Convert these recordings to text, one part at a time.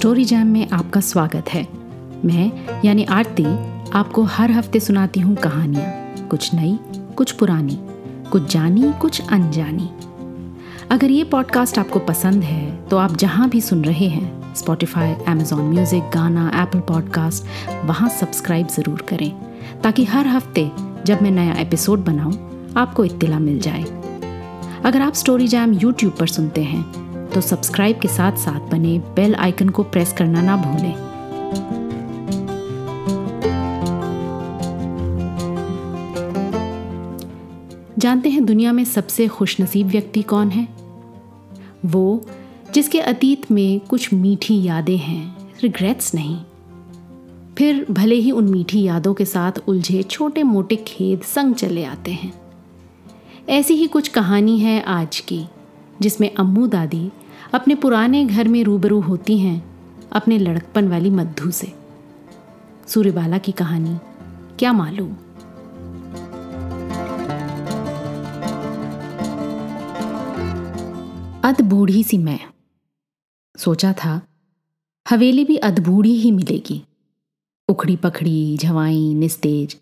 Story jam में आपका स्वागत है। मैं, यानी आरती, आपको हर हफ़्ते सुनाती हूँ कहानियाँ। कुछ नई, कुछ पुरानी, कुछ जानी, कुछ अनजानी। अगर ये पॉडकास्ट आपको पसंद है तो आप जहाँ भी सुन रहे हैं Spotify Amazon music Gaana Apple podcast वहाँ सब्सक्राइब ज़रूर करें, ताकि हर हफ़्ते जब मैं नया एपिसोड बनाऊँ, आपको इत्तला मिल जाए। अगर आप स्टोरी जैम यूट्यूब पर सुनते हैं तो सब्सक्राइब के साथ साथ बने बेल आइकन को प्रेस करना ना भूलें। जानते हैं दुनिया में सबसे खुशनसीब व्यक्ति कौन है? वो जिसके अतीत में कुछ मीठी यादें हैं रिग्रेट्स नहीं। फिर भले ही उन मीठी यादों के साथ उलझे छोटे मोटे खेद संग चले आते हैं। ऐसी ही कुछ कहानी है आज की, जिसमें अम्मू दादी अपने पुराने घर में रूबरू होती हैं, अपने लड़कपन वाली मद्धु से। सूर्यबाला की कहानी, क्या मालूम? अध बूढ़ी सी मैं। सोचा था, हवेली भी अधबूढ़ी ही मिलेगी। उखड़ी पखड़ी, झवाई, निस्तेज।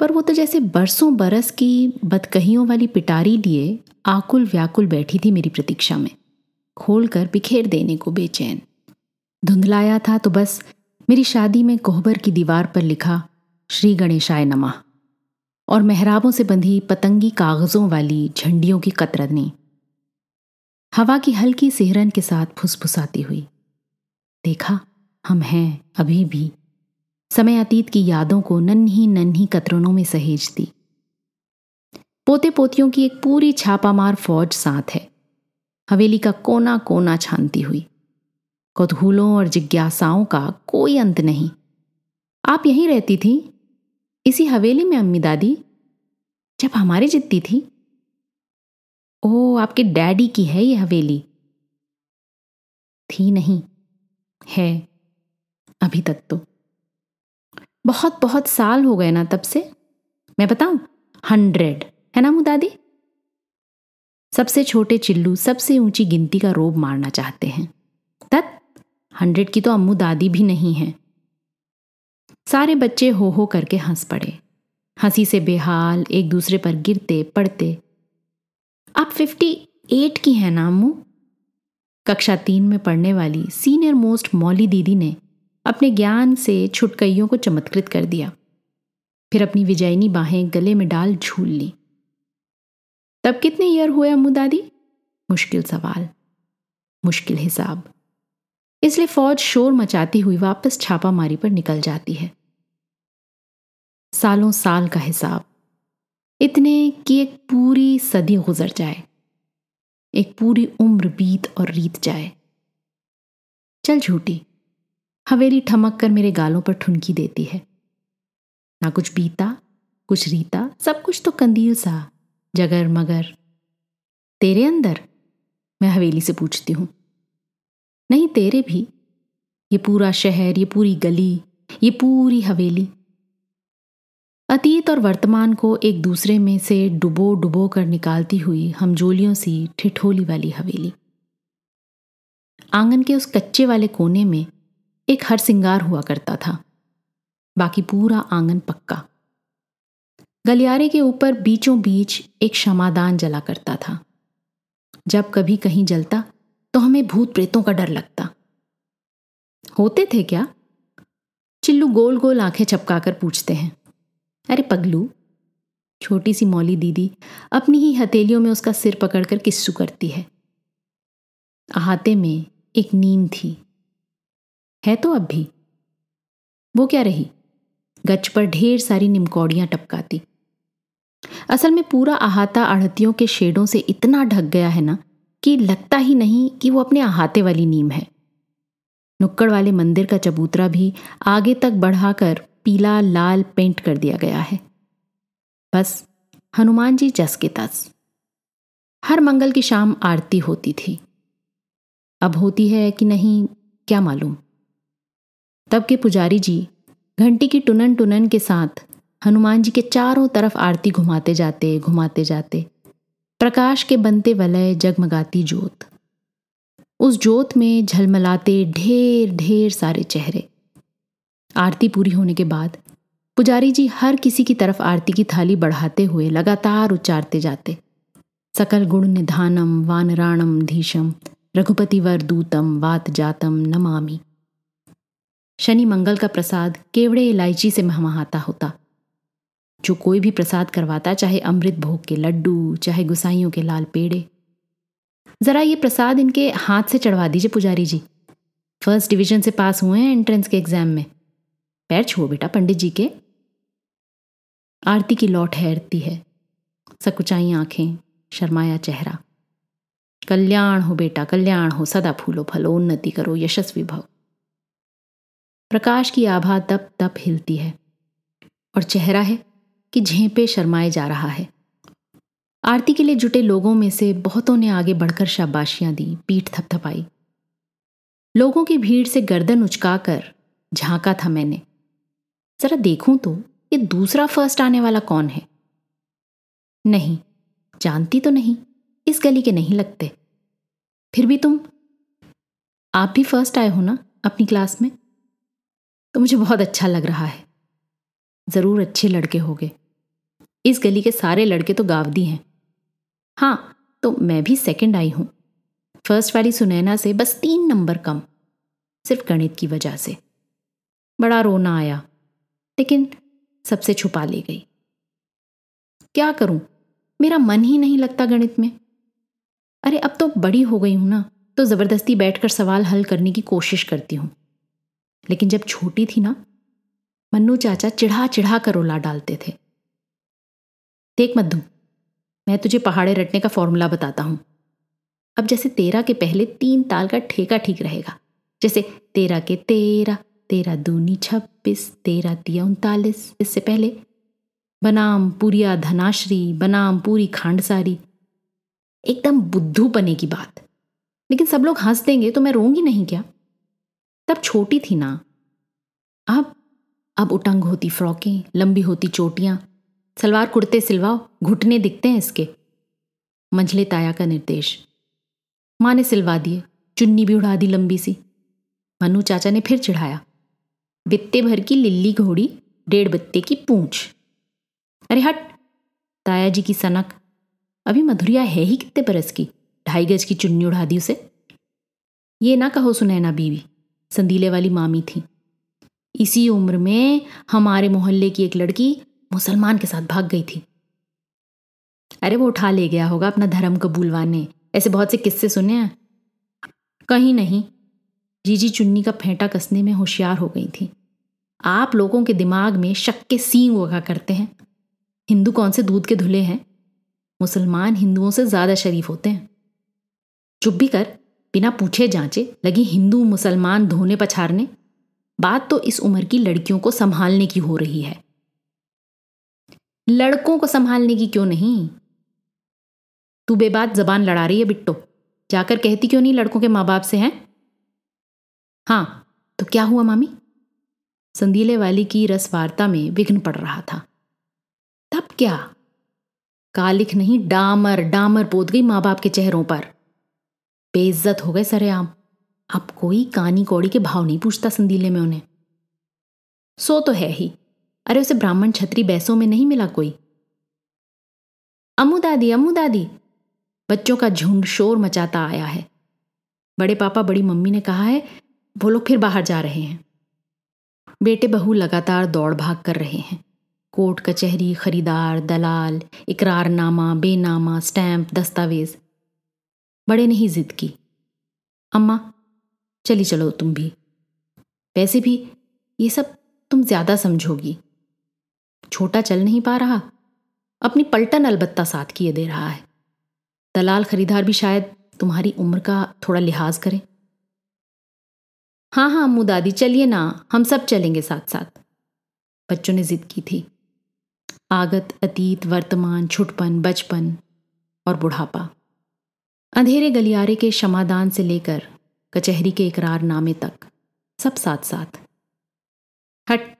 पर वो तो जैसे बरसों बरस की बदकहियों वाली पिटारी लिए आकुल व्याकुल बैठी थी मेरी प्रतीक्षा में। खोलकर बिखेर देने को बेचैन। धुंधलाया था तो बस मेरी शादी में कोहबर की दीवार पर लिखा, श्री गणेशाय नमः। और मेहराबों से बंधी पतंगी कागजों वाली झंडियों की कतरनी हवा की हल्की सिहरन के साथ फुसफुसाती हुई। देखा, हम हैं अभी भी। समय अतीत की यादों को नन्ही नन्ही कतरनों में सहेजती। पोते पोतियों की एक पूरी छापामार फौज साथ है। हवेली का कोना कोना छानती हुई। कौतूहलों और जिज्ञासाओं का कोई अंत नहीं। आप यहीं रहती थी? इसी हवेली में, अम्मी दादी? जब हमारी जितती थी। ओ आपके डैडी की है ये हवेली? थी नहीं। है। अभी तक तो। बहुत बहुत साल हो गए ना तब से। मैं बताऊँ? हंड्रेड है ना मुदादी सबसे छोटे चिल्लू सबसे ऊँची गिनती का रोब मारना चाहते हैं। तत् हंड्रेड की तो अम्मू दादी भी नहीं है। सारे बच्चे हो हो करके हंस पड़े। हँसी से बेहाल, एक दूसरे पर गिरते, पड़ते। आप फिफ्टी एट की हैं ना अम्मू? कक्षा तीन में पढ़ने वाली सीनियर मोस्ट मौली दीदी ने अपने ज्ञान से छुटकइयों को चमत्कृत कर दिया। फिर अपनी विजयनी बाहें गले में डाल झूल ली। तब कितने ईयर हुए अम्मू दादी? मुश्किल सवाल। मुश्किल हिसाब। इसलिए फौज शोर मचाती हुई वापस छापामारी पर निकल जाती है। सालों साल का हिसाब। इतने कि एक पूरी सदी गुजर जाए। एक पूरी उम्र बीत और रीत जाए। चल झूठी। हवेली ठमक कर मेरे गालों पर ठुनकी देती है। ना कुछ बीता, कुछ रीता, सब कुछ तो कंदील सा। जगर मगर। तेरे अंदर मैं हवेली से पूछती हूँ। नहीं, तेरे भी। ये पूरा शहर, ये पूरी गली, ये पूरी हवेली। अतीत और वर्तमान को एक दूसरे में से डुबो डुबो कर निकालती हुई हमजोलियों सी ठिठोली वाली हवेली। आँगन के उस कच्चे वाले कोने में एक हर सिंगार हुआ करता था। बाकी पूरा आँगन पक्का। गलियारे के ऊपर बीचों बीच एक क्षमादान जला करता था। जब कभी कहीं जलता तो हमें भूत प्रेतों का डर लगता। होते थे क्या? चिल्लू गोल गोल आँखें चपकाकर पूछते हैं। अरे पगलू छोटी सी मौली दीदी, अपनी ही हथेलियों में उसका सिर पकड़कर किस्सू करती है। अहाते में एक नींद थी। है तो अब भी। वो क्या रही? गच पर ढेर सारी निमकौड़ियाँ टपकाती। असल में पूरा अहाता अड़तियों के शेडों से इतना ढक गया है ना, कि लगता ही नहीं कि वो अपने अहाते वाली नीम है। नुक्कड़ वाले मंदिर का चबूतरा भी आगे तक बढ़ाकर पीला लाल पेंट कर दिया गया है। बस, हनुमान जी जस के तस। हर मंगल की शाम आरती होती थी। अब होती है कि नहीं, क्या मालूम। तब के पुजारी जी घंटी की टुनन टुनन के साथ हनुमान जी के चारों तरफ़ आरती घुमाते जाते घुमाते जाते। प्रकाश के बनते वलय जगमगाती जोत उस जोत में झलमलाते ढेर ढेर सारे चेहरे। आरती पूरी होने के बाद पुजारी जी हर किसी की तरफ़ आरती की थाली बढ़ाते हुए लगातार उच्चारते जाते। सकल गुण निधानम, वानराणम धीशम, रघुपति वर दूतम, वात जातम, नमामि। शनि मंगल का प्रसाद केवड़े इलायची से महमहाता होता। जो कोई भी प्रसाद करवाता चाहे अमृत भोग के लड्डू, चाहे गुसाइयों के लाल पेड़े। ज़रा ये प्रसाद इनके हाथ से चढ़वा दीजिए पुजारी जी। फ़र्स्ट डिवीज़न से पास हुए हैं एंट्रेंस के एग्ज़ाम में। पैर छुओ बेटा पंडित जी के। आरती की लौ ठहरती है। सकुचाई आँखें, शर्माया चेहरा। कल्याण हो बेटा, कल्याण हो, सदा फूलो फलो, उन्नति करो, यशस्वी भव। प्रकाश की आभा तप तप हिलती है। और चेहरा है कि झेपे शर्माए जा रहा है। आरती के लिए जुटे लोगों में से बहुतों ने आगे बढ़कर शाबाशियाँ दी, पीठ थपथपाई। लोगों की भीड़ से गर्दन उचकाकर झांका था मैंने। जरा देखूँ तो ये दूसरा फ़र्स्ट आने वाला कौन है? नहीं, जानती तो नहीं, इस गली के नहीं लगते। फिर भी तुम, आप भी फ़र्स्ट आए हो ना, अपनी क्लास में? तो मुझे बहुत अच्छा लग रहा है। ज़रूर अच्छे लड़के होगे। इस गली के सारे लड़के तो गावदी हैं। हाँ तो मैं भी सेकंड आई हूँ। फ़र्स्ट वाली सुनैना से बस तीन नंबर कम, सिर्फ़ गणित की वजह से। बड़ा रोना आया, लेकिन सबसे छुपा ले गई। क्या करूँ? मेरा मन ही नहीं लगता गणित में। अरे, अब तो बड़ी हो गई हूँ ना तो ज़बरदस्ती बैठकर सवाल हल करने की कोशिश करती हूँ। लेकिन जब छोटी थी ना, मन्नू चाचा चिढ़ा चिढ़ा कर रोला डालते थे। देख मधु मैं तुझे पहाड़े रटने का फॉर्मूला बताता हूँ। अब जैसे तेरह के पहले तीन ताल का ठेका ठीक रहेगा। जैसे तेरह के तेरह तेरह दूनी छब्बीस तेरह तिया उनतालीस, इससे पहले बनाम पुरिया धनाश्री, बनाम पूरी खांडसारी। एकदम बुद्धू पने की बात। लेकिन सब लोग हंस देंगे तो मैं रोंगी नहीं क्या? तब छोटी थी ना। अब अब उटंग होती फ्रॉकें, लंबी होती चोटियाँ सलवार कुर्ते सिलवाओ, घुटने दिखते हैं इसके। मंझले ताया का निर्देश। माँ ने सिलवा दिए, चुन्नी भी उड़ा दी लंबी सी। मनु चाचा ने फिर चिढ़ाया। बित्ते भर की लिल्ली घोड़ी, डेढ़ बत्ते की पूंछ। अरे हट, ताया जी की सनक। अभी मधुरिया है ही कितने बरस की, ढाई गज की चुन्नी उड़ा दी उसे। ये ना कहो सुनैना बीवी, संदीले वाली मामी थी। इसी उम्र में हमारे मोहल्ले की एक लड़की मुसलमान के साथ भाग गई थी। अरे वो उठा ले गया होगा अपना धर्म कबूलवाने ऐसे बहुत से किस्से सुने हैं? कहीं नहीं। जीजी चुन्नी का फेंटा कसने में होशियार हो गई थी। आप लोगों के दिमाग में शक के सींग उगा करते हैं। हिंदू कौन से दूध के धुले हैं? मुसलमान हिंदुओं से ज़्यादा शरीफ होते हैं। चुप भी कर, बिना पूछे जांचे, लगी हिंदू मुसलमान धोने पछारने। बात तो इस उम्र की लड़कियों को संभालने की हो रही है। लड़कों को संभालने की क्यों नहीं? तू बेबात जबान लड़ा रही है बिट्टो। जाकर कहती क्यों नहीं लड़कों के माँ बाप से, हैं? हाँ तो क्या हुआ मामी? संदीले वाली की रसवार्ता में विघ्न पड़ रहा था। तब क्या? कालिख नहीं, डामर डामर पोत गई माँ बाप के चेहरों पर। बेइज्जत हो गए सरेआम। अब कोई कानी कौड़ी के भाव नहीं पूछता संदीले में उन्हें। सो तो है ही। अरे उसे ब्राह्मण छत्री बैसों में नहीं मिला कोई। अमू दादी अमू दादी बच्चों का झुंड शोर मचाता आया है। बड़े पापा, बड़ी मम्मी ने कहा है, वो लोग फिर बाहर जा रहे हैं। बेटे बहू लगातार दौड़ भाग कर रहे हैं। कोर्ट, कचहरी, खरीदार, दलाल, इकरारनामा, बेनामा, स्टैंप, दस्तावेज़। बड़े ने ही जिद की। अम्मा, चली चलो तुम भी। वैसे भी ये सब तुम ज़्यादा समझोगी। छोटा चल नहीं पा रहा। अपनी पलटन अलबत्ता साथ किए दे रहा है। दलाल खरीदार भी शायद तुम्हारी उम्र का थोड़ा लिहाज करे। हाँ हाँ अम्मू दादी, चलिए ना, हम सब चलेंगे साथ साथ बच्चों ने जिद की थी। आगत, अतीत, वर्तमान, छुटपन, बचपन और बुढ़ापा। अंधेरे गलियारे के क्षमादान से लेकर कचहरी के इकरार नामे तक, सब साथ साथ हट,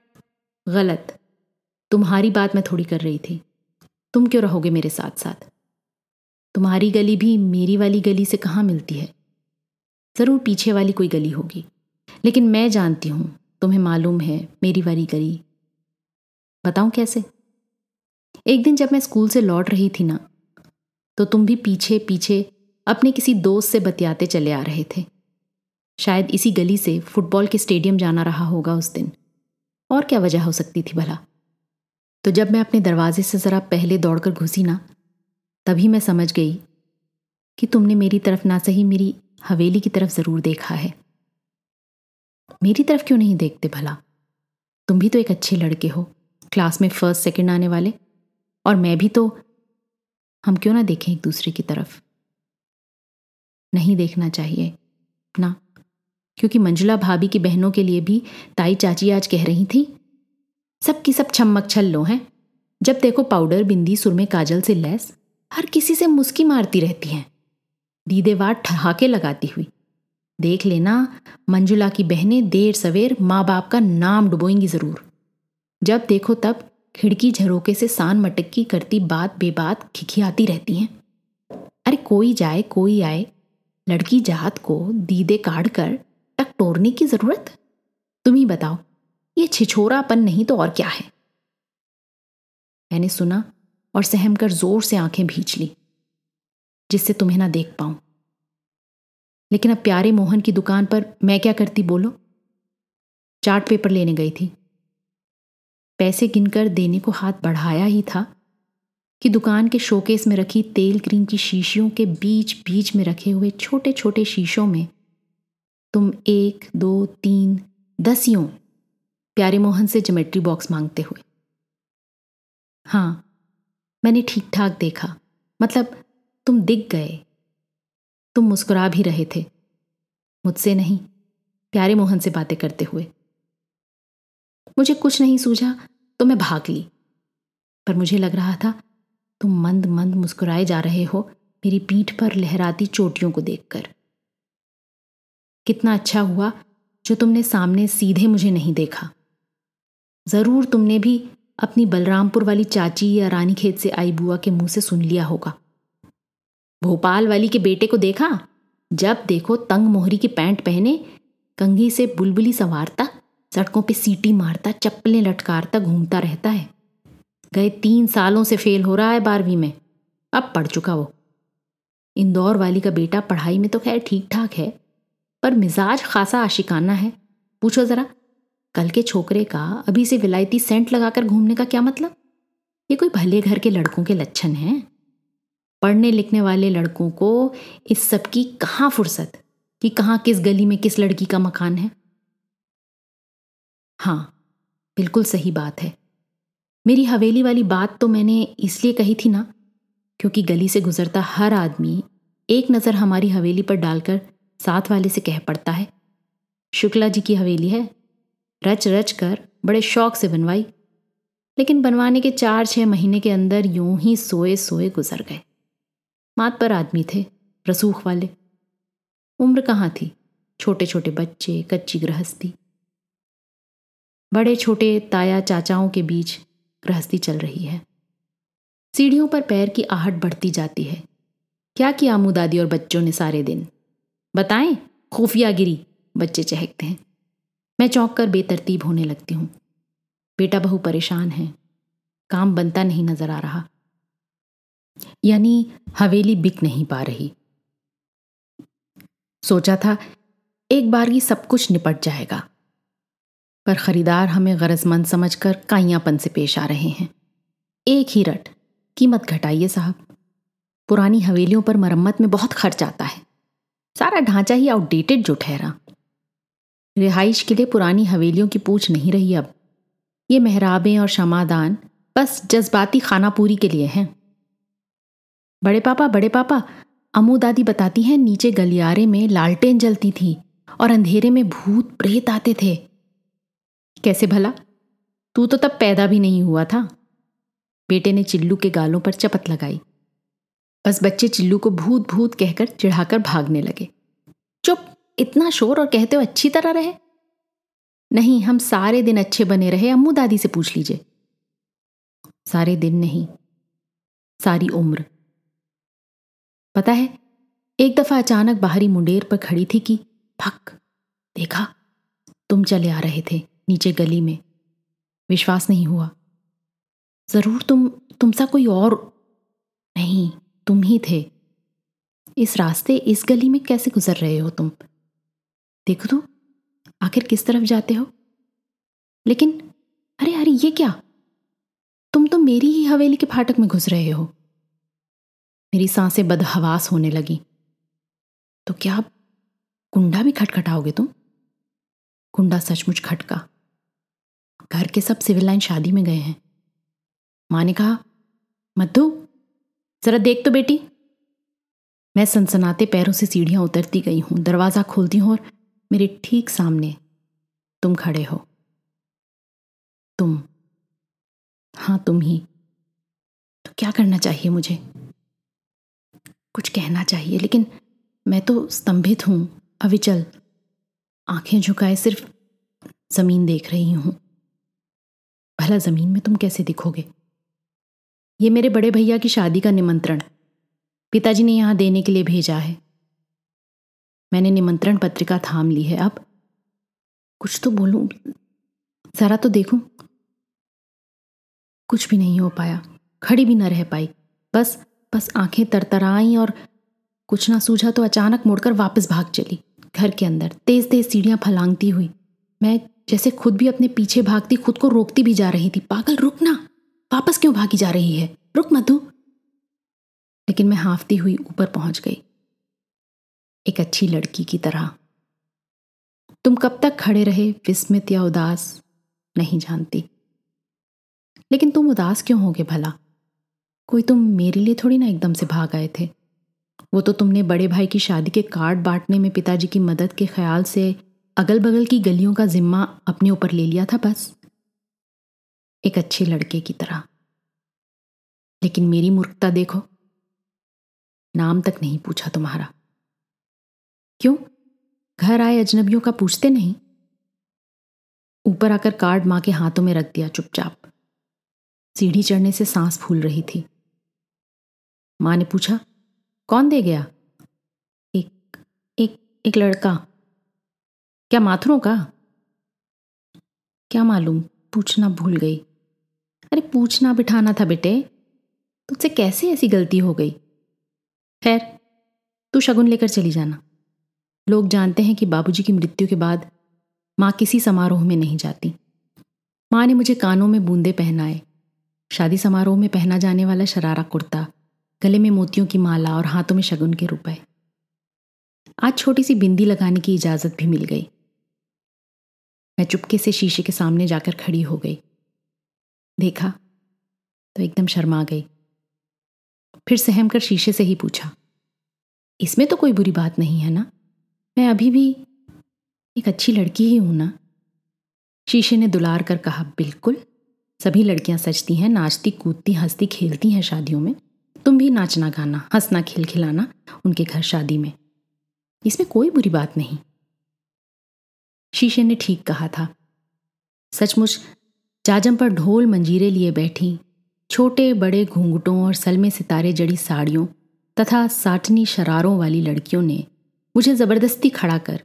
गलत। तुम्हारी बात मैं थोड़ी कर रही थी। तुम क्यों रहोगे मेरे साथ साथ? तुम्हारी गली भी मेरी वाली गली से कहाँ मिलती है? ज़रूर पीछे वाली कोई गली होगी, लेकिन मैं जानती हूँ, तुम्हें मालूम है मेरी वाली गली। बताऊँ कैसे? एक दिन जब मैं स्कूल से लौट रही थी ना तो तुम भी पीछे पीछे अपने किसी दोस्त से बतियाते चले आ रहे थे। शायद इसी गली से फुटबॉल के स्टेडियम जाना रहा होगा उस दिन। और क्या वजह हो सकती थी भला? तो जब मैं अपने दरवाजे से ज़रा पहले दौड़कर घुसी ना, तभी मैं समझ गई कि तुमने मेरी तरफ़ ना सही मेरी हवेली की तरफ़ ज़रूर देखा है। मेरी तरफ़ क्यों नहीं देखते भला? तुम भी तो एक अच्छे लड़के हो, क्लास में फ़र्स्ट सेकंड आने वाले। और मैं भी तो हम क्यों ना देखें एक दूसरे की तरफ़? नहीं देखना चाहिए, ना। क्योंकि मंजुला भाभी की बहनों के लिए भी ताई चाची आज कह रही थी सबकी सब छम्मक छल्लो हैं। जब देखो पाउडर बिंदी सुरमे काजल से लैस, हर किसी से मुस्की मारती रहती हैं। दीदेवार ठहाके लगाती हुई। देख लेना, मंजुला की बहनें देर सवेर माँ बाप का नाम डुबोएँगी ज़रूर। जब देखो तब, खिड़की झरोके से सान मटक्की करती बात बेबात खिखियाती रहती हैं। अरे कोई जाए, कोई आए। लड़की जात को दीदे काट कर टक टोरने की ज़रूरत? तुम ही बताओ। ये छिछोरापन नहीं तो और क्या है? मैंने सुना और सहम कर ज़ोर से आँखें भींच ली, जिससे तुम्हें ना देख पाऊँ। लेकिन अब प्यारे मोहन की दुकान पर मैं क्या करती बोलो? चार्ट पेपर लेने गई थी। पैसे गिनकर देने को हाथ बढ़ाया ही था कि दुकान के शोकेस में रखी तेल क्रीम की शीशियों के बीच बीच में रखे हुए छोटे छोटे शीशों में तुम एक, दो, तीन, दसियों प्यारे मोहन से ज्योमेट्री बॉक्स मांगते हुए। हाँ मैंने ठीक ठाक देखा। मतलब तुम दिख गए। तुम मुस्कुरा भी रहे थे। मुझसे नहीं, प्यारे मोहन से बातें करते हुए। मुझे कुछ नहीं सूझा तो मैं भाग ली। पर मुझे लग रहा था, तुम मंद मंद मुस्कुराए जा रहे हो मेरी पीठ पर लहराती चोटियों को देखकर। कितना अच्छा हुआ जो तुमने सामने सीधे मुझे नहीं देखा। ज़रूर तुमने भी अपनी बलरामपुर वाली चाची या रानी खेत से आई बुआ के मुँह से सुन लिया होगा। भोपाल वाली के बेटे को देखा? जब देखो तंग मोहरी की पैंट पहने, कंघी से बुलबुली संवारता, सड़कों पे सीटी मारता, चप्पलें लटकारता, घूमता रहता है। गए तीन सालों से फेल हो रहा है बारहवीं में। अब पढ़ चुका वो। इंदौर वाली का बेटा पढ़ाई में तो खैर ठीक ठाक है, पर मिजाज खासा आशिकाना है। पूछो जरा कल के छोकरे का अभी से विलायती सेंट लगाकर घूमने का क्या मतलब? ये कोई भले घर के लड़कों के लक्षण हैं। पढ़ने लिखने वाले लड़कों को इस सब की कहाँ फुर्सत कि कहाँ किस गली में किस लड़की का मकान है? हाँ बिल्कुल सही बात है। मेरी हवेली वाली बात तो मैंने इसलिए कही थी ना, क्योंकि गली से गुजरता हर आदमी एक नज़र हमारी हवेली पर डालकर साथ वाले से कह पड़ता है। शुक्ला जी की हवेली है रच रच कर बड़े शौक से बनवाई। लेकिन बनवाने के चार छह महीने के अंदर यूँ ही सोए सोए गुजर गए। मात पर आदमी थे, रसूख वाले। उम्र कहाँ थी? छोटे छोटे बच्चे, कच्ची गृहस्थी। बड़े छोटे ताया चाचाओं के बीच गृहस्थी चल रही है। सीढ़ियों पर पैर की आहट बढ़ती जाती है। क्या किया अमू दादी और बच्चों ने सारे दिन? बताएँ खुफिया गिरी बच्चे चहकते हैं। मैं चौंक कर बेतरतीब होने लगती हूँ। बेटा बहु परेशान है। काम बनता नहीं नज़र आ रहा। यानी हवेली बिक नहीं पा रही। सोचा था एक बार ही सब कुछ निपट जाएगा। पर खरीदार हमें गरजमंद समझकर काइयापन से पेश आ रहे हैं। एक ही रट, कीमत घटाइए साहब। पुरानी हवेलियों पर मरम्मत में बहुत खर्च आता है। सारा ढांचा ही आउटडेटेड जो ठहरा। रिहाइश के लिए पुरानी हवेलियों की पूछ नहीं रही अब। ये मेहराबें और शमादान बस जज्बाती खाना पूरी के लिए हैं। बड़े पापा बड़े पापा, अमू दादी बताती हैं नीचे गलियारे में लालटेन जलती थी और अंधेरे में भूत प्रेत आते थे। कैसे भला? तू तो तब पैदा भी नहीं हुआ था। बेटे ने चिल्लू के गालों पर चपत लगाई। बस बच्चे चिल्लू को भूत भूत कहकर चिढ़ाकर भागने लगे। चुप! इतना शोर और कहते हो अच्छी तरह रहे? नहीं, हम सारे दिन अच्छे बने रहे, अम्मू दादी से पूछ लीजिए। सारे दिन नहीं, सारी उम्र। पता है, एक दफ़ा अचानक बाहरी मुंडेर पर खड़ी थी कि, भक, देखा, तुम चले आ रहे थे नीचे गली में। विश्वास नहीं हुआ। ज़रूर तुम, तुमसा कोई और, नहीं, तुम ही थे। इस रास्ते, इस गली में कैसे गुजर रहे हो तुम? देखो तो आखिर किस तरफ़ जाते हो? लेकिन, अरे अरे ये क्या? तुम तो मेरी ही हवेली के फाटक में घुस रहे हो। मेरी साँसें बदहवास होने लगी। तो क्या आप कुंडा भी खटखटाओगे तुम? कुंडा सचमुच खटका। घर के सब सिविल लाइन शादी में गए हैं। माँ ने कहा, मधु, जरा देख तो बेटी। मैं सनसनाते पैरों से सीढ़ियाँ उतरती गई हूँ, दरवाज़ा खोलती हूँ और मेरे ठीक सामने तुम खड़े हो। तुम। हाँ, तुम ही। तो क्या करना चाहिए मुझे? कुछ कहना चाहिए, लेकिन मैं तो स्तंभित हूँ, अविचल। आँखें झुकाए सिर्फ़ ज़मीन देख रही हूँ। भला ज़मीन में तुम कैसे दिखोगे? ये मेरे बड़े भैया की शादी का निमंत्रण। पिताजी ने यहाँ देने के लिए भेजा है। मैंने निमंत्रण पत्रिका थाम ली है। अब कुछ तो बोलूँ। जरा तो देखूँ। कुछ भी नहीं हो पाया। खड़ी भी न रह पाई। बस बस आँखें तरतराई और कुछ ना सूझा तो अचानक मुड़कर वापस भाग चली। घर के अंदर तेज तेज सीढ़ियाँ फलांगती हुई। मैं जैसे खुद भी अपने पीछे भागती, खुद को रोकती भी जा रही थी। पागल, रुक ना। वापस क्यों भागी जा रही है? रुक मधु। लेकिन मैं हाफती हुई ऊपर पहुँच गई। एक अच्छी लड़की की तरह। तुम कब तक खड़े रहे, विस्मित या उदास, नहीं जानती। लेकिन तुम उदास क्यों होगे भला? कोई तुम मेरे लिए थोड़ी ना एकदम से भाग आए थे। वो तो तुमने बड़े भाई की शादी के कार्ड बांटने में पिताजी की मदद के ख्याल से अगल बगल की गलियों का जिम्मा अपने ऊपर ले लिया था बस। एक अच्छे लड़के की तरह। लेकिन मेरी मूर्खता देखो। नाम तक नहीं पूछा तुम्हारा। क्यों? घर आए अजनबियों का पूछते नहीं। ऊपर आकर कार्ड माँ के हाथों में रख दिया चुपचाप। सीढ़ी चढ़ने से सांस फूल रही थी। माँ ने पूछा, कौन दे गया? एक एक एक लड़का। क्या माथुरों का? क्या मालूम, पूछना भूल गई। अरे पूछना बिठाना था बेटे। तुझसे कैसे ऐसी गलती हो गई? खैर, तू शगुन लेकर चली जाना। लोग जानते हैं कि बाबूजी की मृत्यु के बाद माँ किसी समारोह में नहीं जाती। माँ ने मुझे कानों में बूंदे पहनाए। शादी समारोह में पहना जाने वाला शरारा कुर्ता, गले में मोतियों की माला और हाथों में शगुन के रुपए। आज छोटी सी बिंदी लगाने की इजाज़त भी मिल गई। मैं चुपके से शीशे के सामने जाकर खड़ी हो गई। देखा तो एकदम शर्मा गई। फिर सहम कर शीशे से ही पूछा, इसमें तो कोई बुरी बात नहीं है ना? मैं अभी भी एक अच्छी लड़की ही हूँ ना। शीशे ने दुलार कर कहा, बिल्कुल। सभी लड़कियाँ सजती हैं, नाचती, कूदती, हंसती, खेलती हैं शादियों में। तुम भी नाचना गाना, हंसना, खेल खिलाना उनके घर शादी में। इसमें कोई बुरी बात नहीं। शीशे ने ठीक कहा था। सचमुच जाजम पर ढोल मंजीरे लिए बैठी, छोटे, बड़े घूंघटों और सलमे सितारे जड़ी साड़ियों तथा साटनी शरारों वाली लड़कियों ने मुझे ज़बरदस्ती खड़ा कर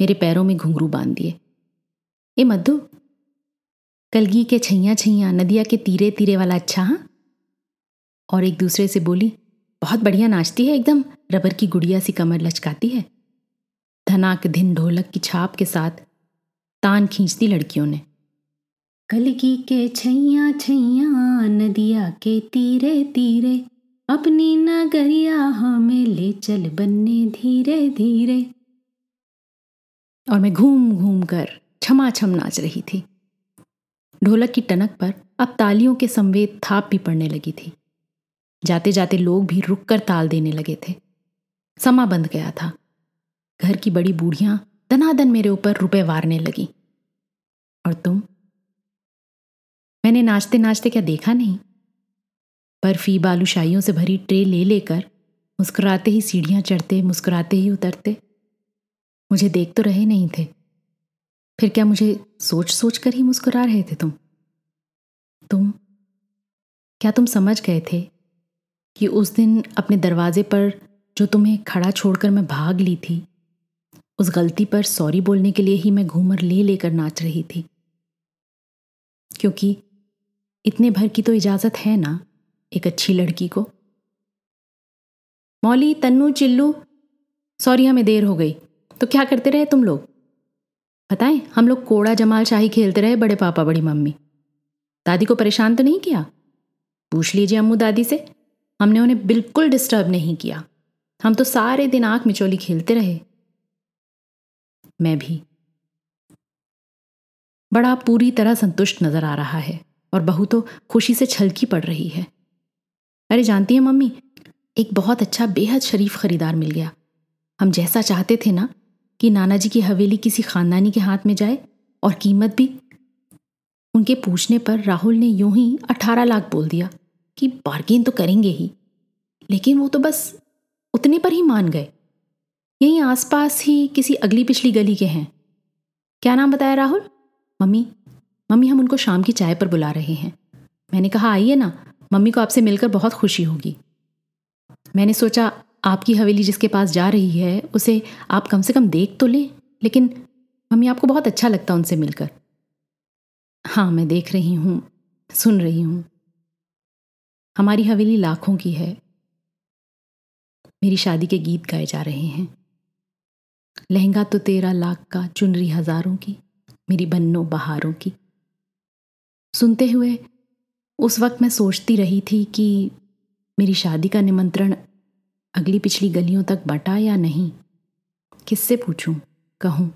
मेरे पैरों में घुंघरू बाँध दिए। ए मधु कलगी के छैया छैया, नदिया के तीरे तीरे वाला अच्छा हाँ? और एक दूसरे से बोली, बहुत बढ़िया नाचती है, एकदम रबर की गुड़िया सी कमर लचकाती है। धनाक धिन ढोलक की छाप के साथ तान खींचती लड़कियों ने। कलगी के छैया छैया, नदिया के तीरे तीरे अपनी नगरिया हमें ले चल बनने धीरे धीरे। और मैं घूम घूम कर छमा छम नाच रही थी। ढोलक की टनक पर अब तालियों के संवेद थाप भी पड़ने लगी थी। जाते जाते लोग भी रुक कर ताल देने लगे थे। समा बंध गया था। घर की बड़ी बूढ़ियाँ दनादन मेरे ऊपर रुपए वारने लगी। और तुम? मैंने नाचते नाचते क्या देखा नहीं? बर्फ़ी बालूशाइयों से भरी ट्रे ले लेकर मुस्कुराते ही सीढ़ियाँ चढ़ते, मुस्कुराते ही उतरते। मुझे देख तो रहे नहीं थे। फिर क्या मुझे सोच सोच कर ही मुस्कुरा रहे थे तुम? तुम, क्या तुम समझ गए थे कि उस दिन अपने दरवाजे पर जो जो तुम्हें खड़ा छोड़कर मैं भाग ली थी, उस गलती पर सॉरी बोलने के लिए ही मैं घूमर ले लेकर नाच रही थी? क्योंकि इतने भर की तो इजाज़त है ना? एक अच्छी लड़की को। मौली, तन्नू, चिल्लू, सॉरी, हमें देर हो गई। तो क्या करते रहे तुम लोग? बताएँ, हम लोग कोड़ा जमाल शाही खेलते रहे बड़े पापा, बड़ी मम्मी। दादी को परेशान तो नहीं किया? पूछ लीजिए अम्मू दादी से। हमने उन्हें बिल्कुल डिस्टर्ब नहीं किया। हम तो सारे दिन आँख मिचोली खेलते रहे। मैं भी। बड़ा पूरी तरह संतुष्ट नज़र आ रहा है और बहू तो खुशी से छलकी पड़ रही है। अरे जानती है मम्मी, एक बहुत अच्छा बेहद शरीफ खरीदार मिल गया। हम जैसा चाहते थे ना कि नाना जी की हवेली किसी खानदानी के हाथ में जाए और कीमत भी। उनके पूछने पर राहुल ने यूँ ही अठारह लाख बोल दिया कि बार्गेन तो करेंगे ही, लेकिन वो तो बस उतने पर ही मान गए। यहीं आसपास ही किसी अगली पिछली गली के हैं। क्या नाम बताया राहुल? मम्मी मम्मी हम उनको शाम की चाय पर बुला रहे हैं। मैंने कहा, आइए ना मम्मी को आपसे मिलकर बहुत खुशी होगी। मैंने सोचा, आपकी हवेली जिसके पास जा रही है, उसे आप कम से कम देख तो लें, लेकिन मम्मी आपको बहुत अच्छा लगता उनसे मिलकर। हाँ मैं देख रही हूँ, सुन रही हूँ। हमारी हवेली लाखों की है। मेरी शादी के गीत गाए जा रहे हैं। लहंगा तो तेरह लाख का, चुनरी हज़ारों की, मेरी बन्नो बहारों की। सुनते हुए उस वक्त मैं सोचती रही थी कि मेरी शादी का निमंत्रण अगली पिछली गलियों तक बटा या नहीं? किससे पूछूँ? कहूँ,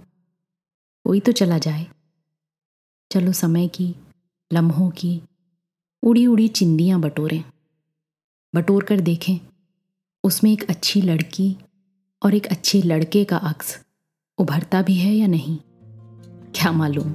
कोई तो चला जाए। चलो समय की, लम्हों की उड़ी उड़ी चिंदियाँ बटोरें। बटोर कर देखें, उसमें एक अच्छी लड़की और एक अच्छे लड़के का अक्स उभरता भी है या नहीं? क्या मालूम?